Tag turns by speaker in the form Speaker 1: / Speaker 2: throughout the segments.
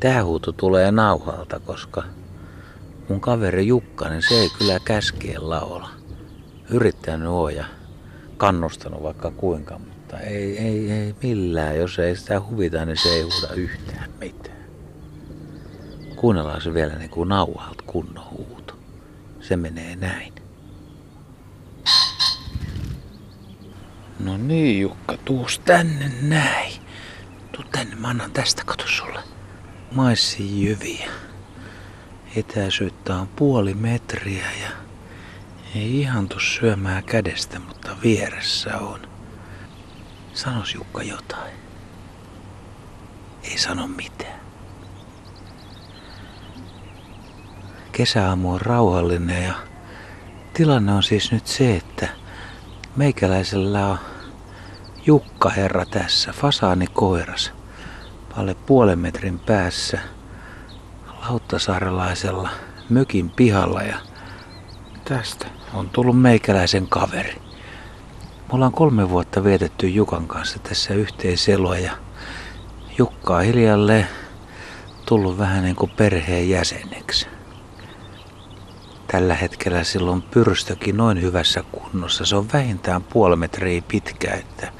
Speaker 1: Tää huuto tulee nauhalta, koska mun kaveri Jukka, niin se ei kyllä käskien laula. Yrittänyt oo ja kannustanut vaikka kuinka, mutta ei, ei, ei millään. Jos ei sitä huvita, niin se ei huuda yhtään mitään. Kuunnellaan se vielä niin kuin nauhalta kunnon huuto. Se menee näin. No niin Jukka, tuus tänne näin. Tuu tänne, mä annan tästä, kato sulle. Maissijyviä. Etäisyyttä on puoli metriä ja ei ihan tuu syömään kädestä, mutta vieressä on. Sanos Jukka jotain. Ei sano mitään. Kesäaamu on rauhallinen ja tilanne on siis nyt se, että meikäläisellä on Jukka herra tässä, fasaani koiras, alle puolen metrin päässä Lauttasaarelaisella mökin pihalla ja tästä on tullut meikäläisen kaveri. Me ollaan kolme vuotta vietetty Jukan kanssa tässä yhteiseloa ja Jukka on hiljalleen tullut vähän niin kuin perheen jäseneksi. Tällä hetkellä silloin pyrstökin noin hyvässä kunnossa. Se on vähintään puoli metriä pitkä, että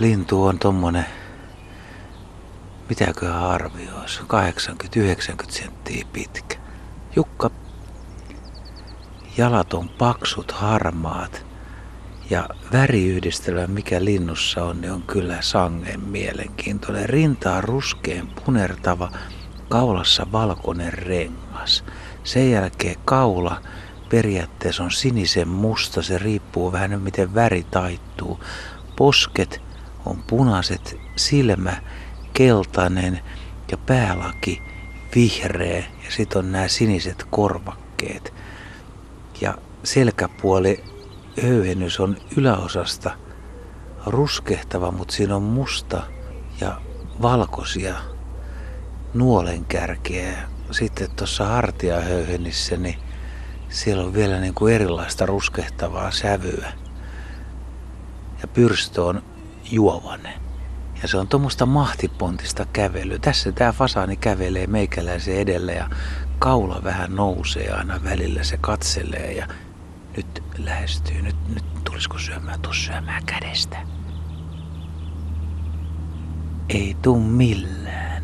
Speaker 1: lintu on tommonen, mitäköhän arvioisi, 80-90 senttiä pitkä. Jukka, jalat on paksut, harmaat ja väriyhdistelmä, mikä linnussa on, niin on kyllä sangen mielenkiintoinen. Rinta on ruskeen punertava, kaulassa valkoinen rengas. Sen jälkeen kaula periaatteessa on sinisen musta, se riippuu vähän miten väri taittuu. Posket on punaiset, silmä keltainen ja päälaki vihreä ja sitten on nämä siniset korvakkeet. Ja selkäpuoli höyhennys on yläosasta ruskehtava, mutta siinä on musta ja valkoisia nuolenkärkeä. Sitten tuossa hartiahöyhenissä, niin siellä on vielä niin kuin erilaista ruskehtavaa sävyä. Ja pyrstö on juovanen. Ja se on tuommoista mahtipontista kävelyä. Tässä tämä fasaani kävelee meikäläisen edellä ja kaula vähän nousee aina välillä. Se katselee ja nyt lähestyy. Nyt, nyt tulisiko syömään, tuu syömään kädestä. Ei tuu millään.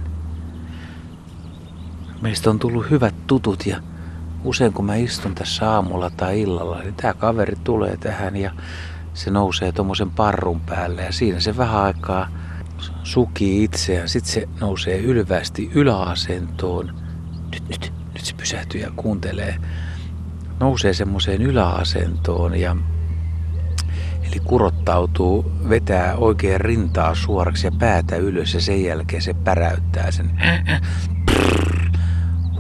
Speaker 1: Meistä on tullut hyvät tutut ja usein kun mä istun tässä aamulla tai illalla, niin tämä kaveri tulee tähän ja se nousee tuommoisen parrun päälle ja siinä se vähän aikaa sukii itseään. Sitten se nousee ylvästi yläasentoon. Nyt, nyt, nyt se pysähtyy ja kuuntelee. Nousee semmoiseen yläasentoon ja Eli kurottautuu, vetää oikein rintaa suoraksi ja päätä ylös ja sen jälkeen se päräyttää sen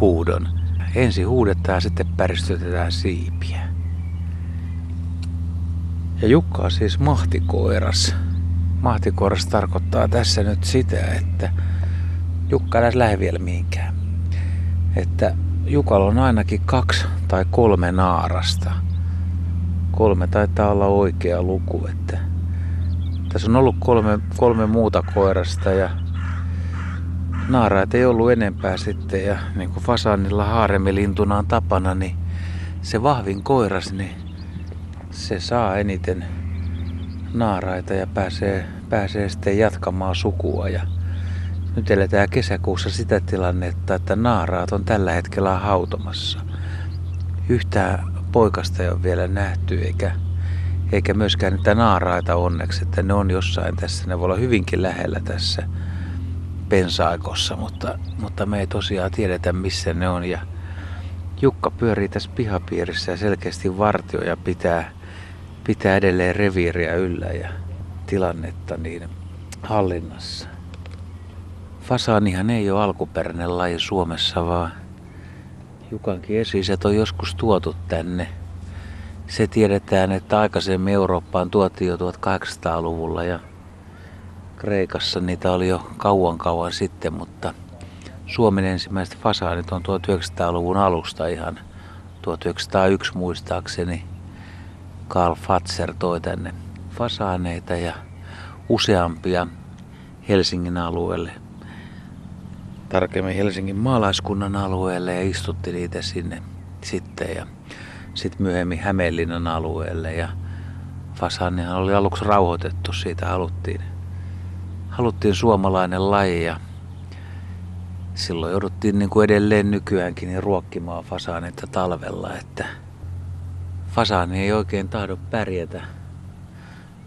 Speaker 1: huudon. Ensin huudetaan, sitten päristötetään siipiä. Ja Jukka on siis mahtikoiras. Mahtikoiras tarkoittaa tässä nyt sitä, että Jukka ei lähde vielä mihinkään. Että Jukalla on ainakin kaksi tai kolme naarasta. Kolme taitaa olla oikea luku, että tässä on ollut kolme, kolme muuta koirasta ja naaraita ei ollut enempää sitten ja niin kuin fasanilla haaremilintuna on tapana, niin se vahvin koiras, niin se saa eniten naaraita ja pääsee, pääsee sitten jatkamaan sukua. Ja nyt eletään kesäkuussa sitä tilannetta, että naaraat on tällä hetkellä hautomassa. Yhtään poikasta ei ole vielä nähty, eikä, eikä myöskään niitä naaraita onneksi, että ne on jossain tässä. Ne voi olla hyvinkin lähellä tässä pensaikossa, mutta, mutta me ei tosiaan tiedetä missä ne on. Ja Jukka pyörii tässä pihapiirissä ja selkeästi vartioja pitää pitää edelleen reviiriä yllä ja tilannetta niin hallinnassa. Fasaanihan ei ole alkuperäinen laji Suomessa, vaan Jukankin esiset on joskus tuotu tänne. Se tiedetään, että aikaisemmin Eurooppaan tuotiin jo 1800-luvulla ja Kreikassa niitä oli jo kauan kauan sitten, mutta Suomen ensimmäiset fasaanit on 1900-luvun alusta ihan 1901 muistaakseni Karl Fatser toi tänne fasaaneita ja useampia Helsingin alueelle. Tarkemmin Helsingin maalaiskunnan alueelle ja istutti niitä sinne sitten ja sitten myöhemmin Hämeenlinnan alueelle. Ja fasaanihan oli aluksi rauhoitettu, siitä haluttiin, haluttiin suomalainen laji ja silloin jouduttiin niin kuin edelleen nykyäänkin niin ruokkimaan fasaanita talvella, että fasaani ei oikein tahdo pärjätä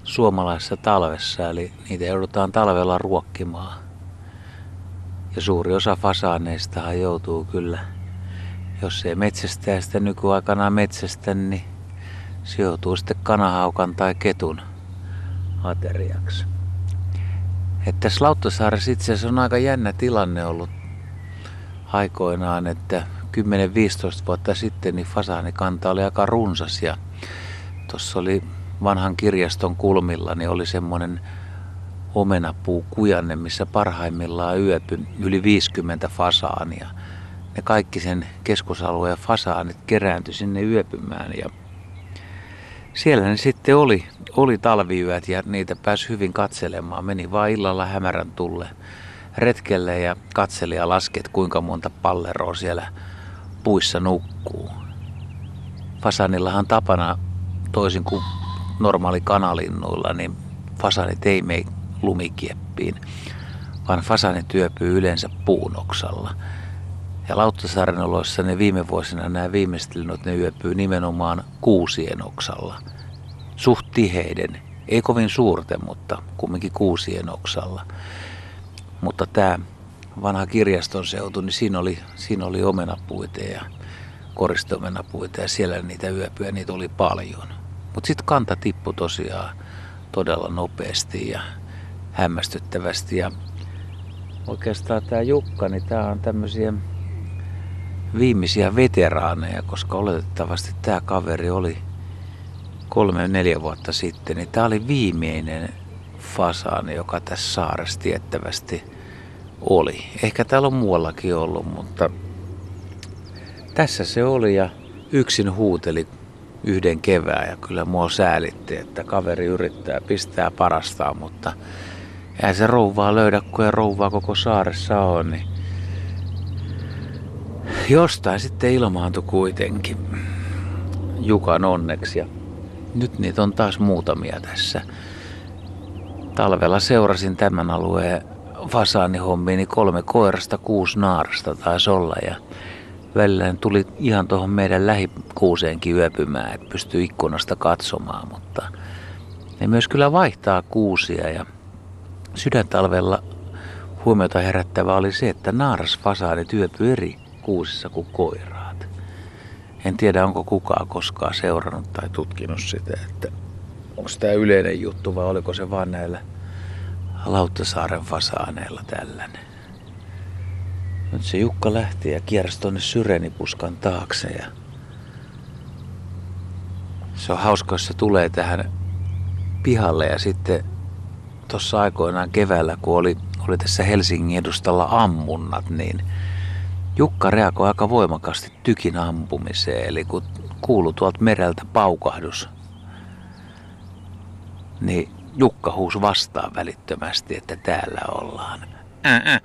Speaker 1: suomalaisessa talvessa, eli niitä joudutaan talvella ruokkimaan. Ja suuri osa fasaaneista joutuu kyllä, jos ei metsästä sitä nykyaikana metsästä, niin se joutuu sitten kanahaukan tai ketun ateriaksi. Että tässä Lauttasaaressa itse asiassa on aika jännä tilanne ollut aikoinaan, että 10-15 vuotta sitten niin fasaanikanta oli aika runsas ja tuossa oli vanhan kirjaston kulmilla, niin oli semmoinen omenapuu kujanne, missä parhaimmillaan yöpy yli 50 fasaania. Ne kaikki sen keskusalueen fasaanit kerääntyi sinne yöpymään ja siellä ne sitten oli, oli talviyöt ja niitä pääsi hyvin katselemaan. Meni vaan illalla hämärän tulle retkelle ja katseli ja laski, että kuinka monta palleroa siellä puissa nukkuu. Fasanillahan tapana toisin kuin normaali kanalinnuilla, niin fasanit ei mene lumikieppiin, vaan fasanit työpyy yleensä puunoksalla. Ja Lauttasaaren oloissa ne viime vuosina nämä viimeiset linnut, ne yöpyy nimenomaan kuusien oksalla. Suht tiheiden, ei kovin suurten, mutta kumminkin kuusien oksalla. Mutta tämä vanha kirjaston seutu, niin siinä oli, siinä oli omenapuita ja koristomenapuita ja siellä niitä yöpyjä, niitä oli paljon. Mutta sitten kanta tippui tosiaan todella nopeasti ja hämmästyttävästi. Ja oikeastaan tämä Jukka, niin tämä on tämmöisiä viimeisiä veteraaneja, koska oletettavasti tämä kaveri oli kolme neljä vuotta sitten, niin tämä oli viimeinen fasaani, joka tässä saaressa tiettävästi oli. Ehkä täällä on muuallakin ollut, mutta tässä se oli ja yksin huuteli yhden kevään ja kyllä mua säälitti, että kaveri yrittää pistää parastaa, mutta ei se rouvaa löydä, kun ei rouvaa koko saaressa on, niin jostain sitten ilmaantui kuitenkin Jukan onneksi ja nyt niitä on taas muutamia tässä. Talvella seurasin tämän alueen fasaanihommiin, niin kolme koirasta, kuusi naarasta taisi olla ja välillä tuli ihan tuohon meidän lähikuuseenkin yöpymään, että pystyy ikkunasta katsomaan, mutta ne myös kyllä vaihtaa kuusia ja sydäntalvella huomiota herättävä oli se, että naarasfasaanit yöpy eri kuusissa kuin koiraat. En tiedä, onko kukaan koskaan seurannut tai tutkinut sitä, että onko tämä yleinen juttu vai oliko se vaan näillä Lauttasaaren fasaaneilla tällainen. Nyt se Jukka lähti ja kiersi tuonne Syrenipuskan taakse ja se on hauska, jos se tulee tähän pihalle ja sitten tuossa aikoinaan keväällä, kun oli, oli tässä Helsingin edustalla ammunnat, niin Jukka reagoi aika voimakkaasti tykin ampumiseen. Eli kun kuului tuolta mereltä paukahdus, niin Jukka huusi vastaan välittömästi, että täällä ollaan. Ää,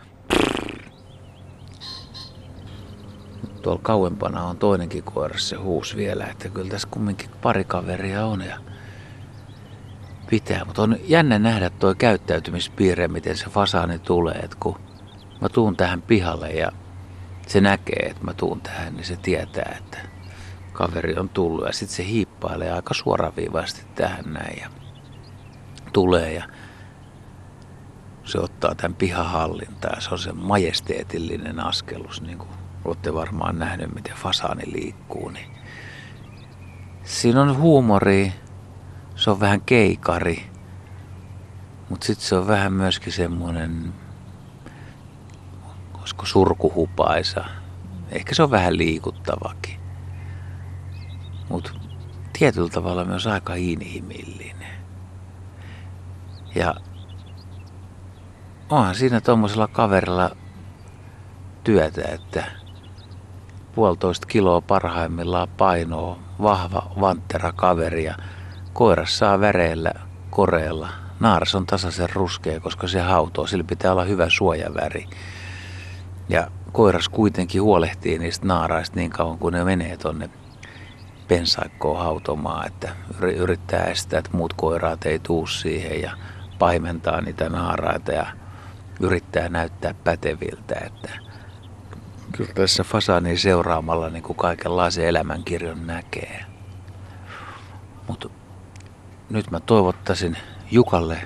Speaker 1: Tuolla kauempana on toinenkin koira, se huus vielä, että kyllä tässä kumminkin pari kaveria on ja pitää. Mutta on jännä nähdä tuo käyttäytymispiirre, miten se fasaani tulee, että kun mä tuun tähän pihalle ja se näkee, että mä tuun tähän, niin se tietää, että kaveri on tullut ja sitten se hiippailee aika suoraviivaisesti tähän näin ja tulee ja se ottaa tämän pihahallintaa. Se on se majesteetillinen askelus, niin kuin olette varmaan nähnyt, miten fasaani liikkuu. Niin siinä on huumori, se on vähän keikari, mutta sitten se on vähän myöskin semmoinen, olisiko surkuhupaisa. Ehkä se on vähän liikuttavakin. Mutta tietyllä tavalla myös aika inhimillinen. Ja onhan siinä tuommoisella kaverilla työtä, että puolitoista kiloa parhaimmillaan painoa, vahva vanttera kaveri ja koiras saa väreillä koreella. Naaras on tasaisen ruskea, koska se hautoo, sillä pitää olla hyvä suojaväri. Ja koiras kuitenkin huolehtii niistä naaraista niin kauan kun ne menee tonne pensaikkoon hautomaan, että yrittää estää, että muut koiraat ei tuu siihen ja paimentaa niitä naaraita ja yrittää näyttää päteviltä, että kyllä tässä fasani seuraamalla niin kuin kaikenlaisen elämänkirjon näkee. Mutta nyt mä toivottaisin Jukalle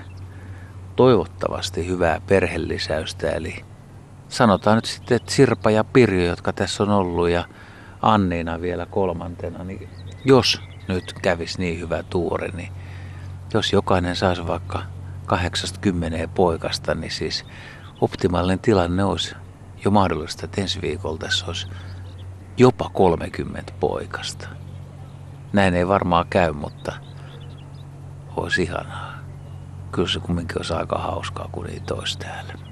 Speaker 1: toivottavasti hyvää perhelisäystä, eli sanotaan nyt sitten, että Sirpa ja Pirjo, jotka tässä on ollut ja Anniina vielä kolmantena, niin jos nyt kävisi niin hyvä tuuri, niin jos jokainen saisi vaikka 80 poikasta, niin siis optimaalinen tilanne olisi jo mahdollista, että ensi viikolla tässä olisi jopa 30 poikasta. Näin ei varmaan käy, mutta olisi ihanaa. Kyllä se kumminkin olisi aika hauskaa, kun niitä olisi täällä.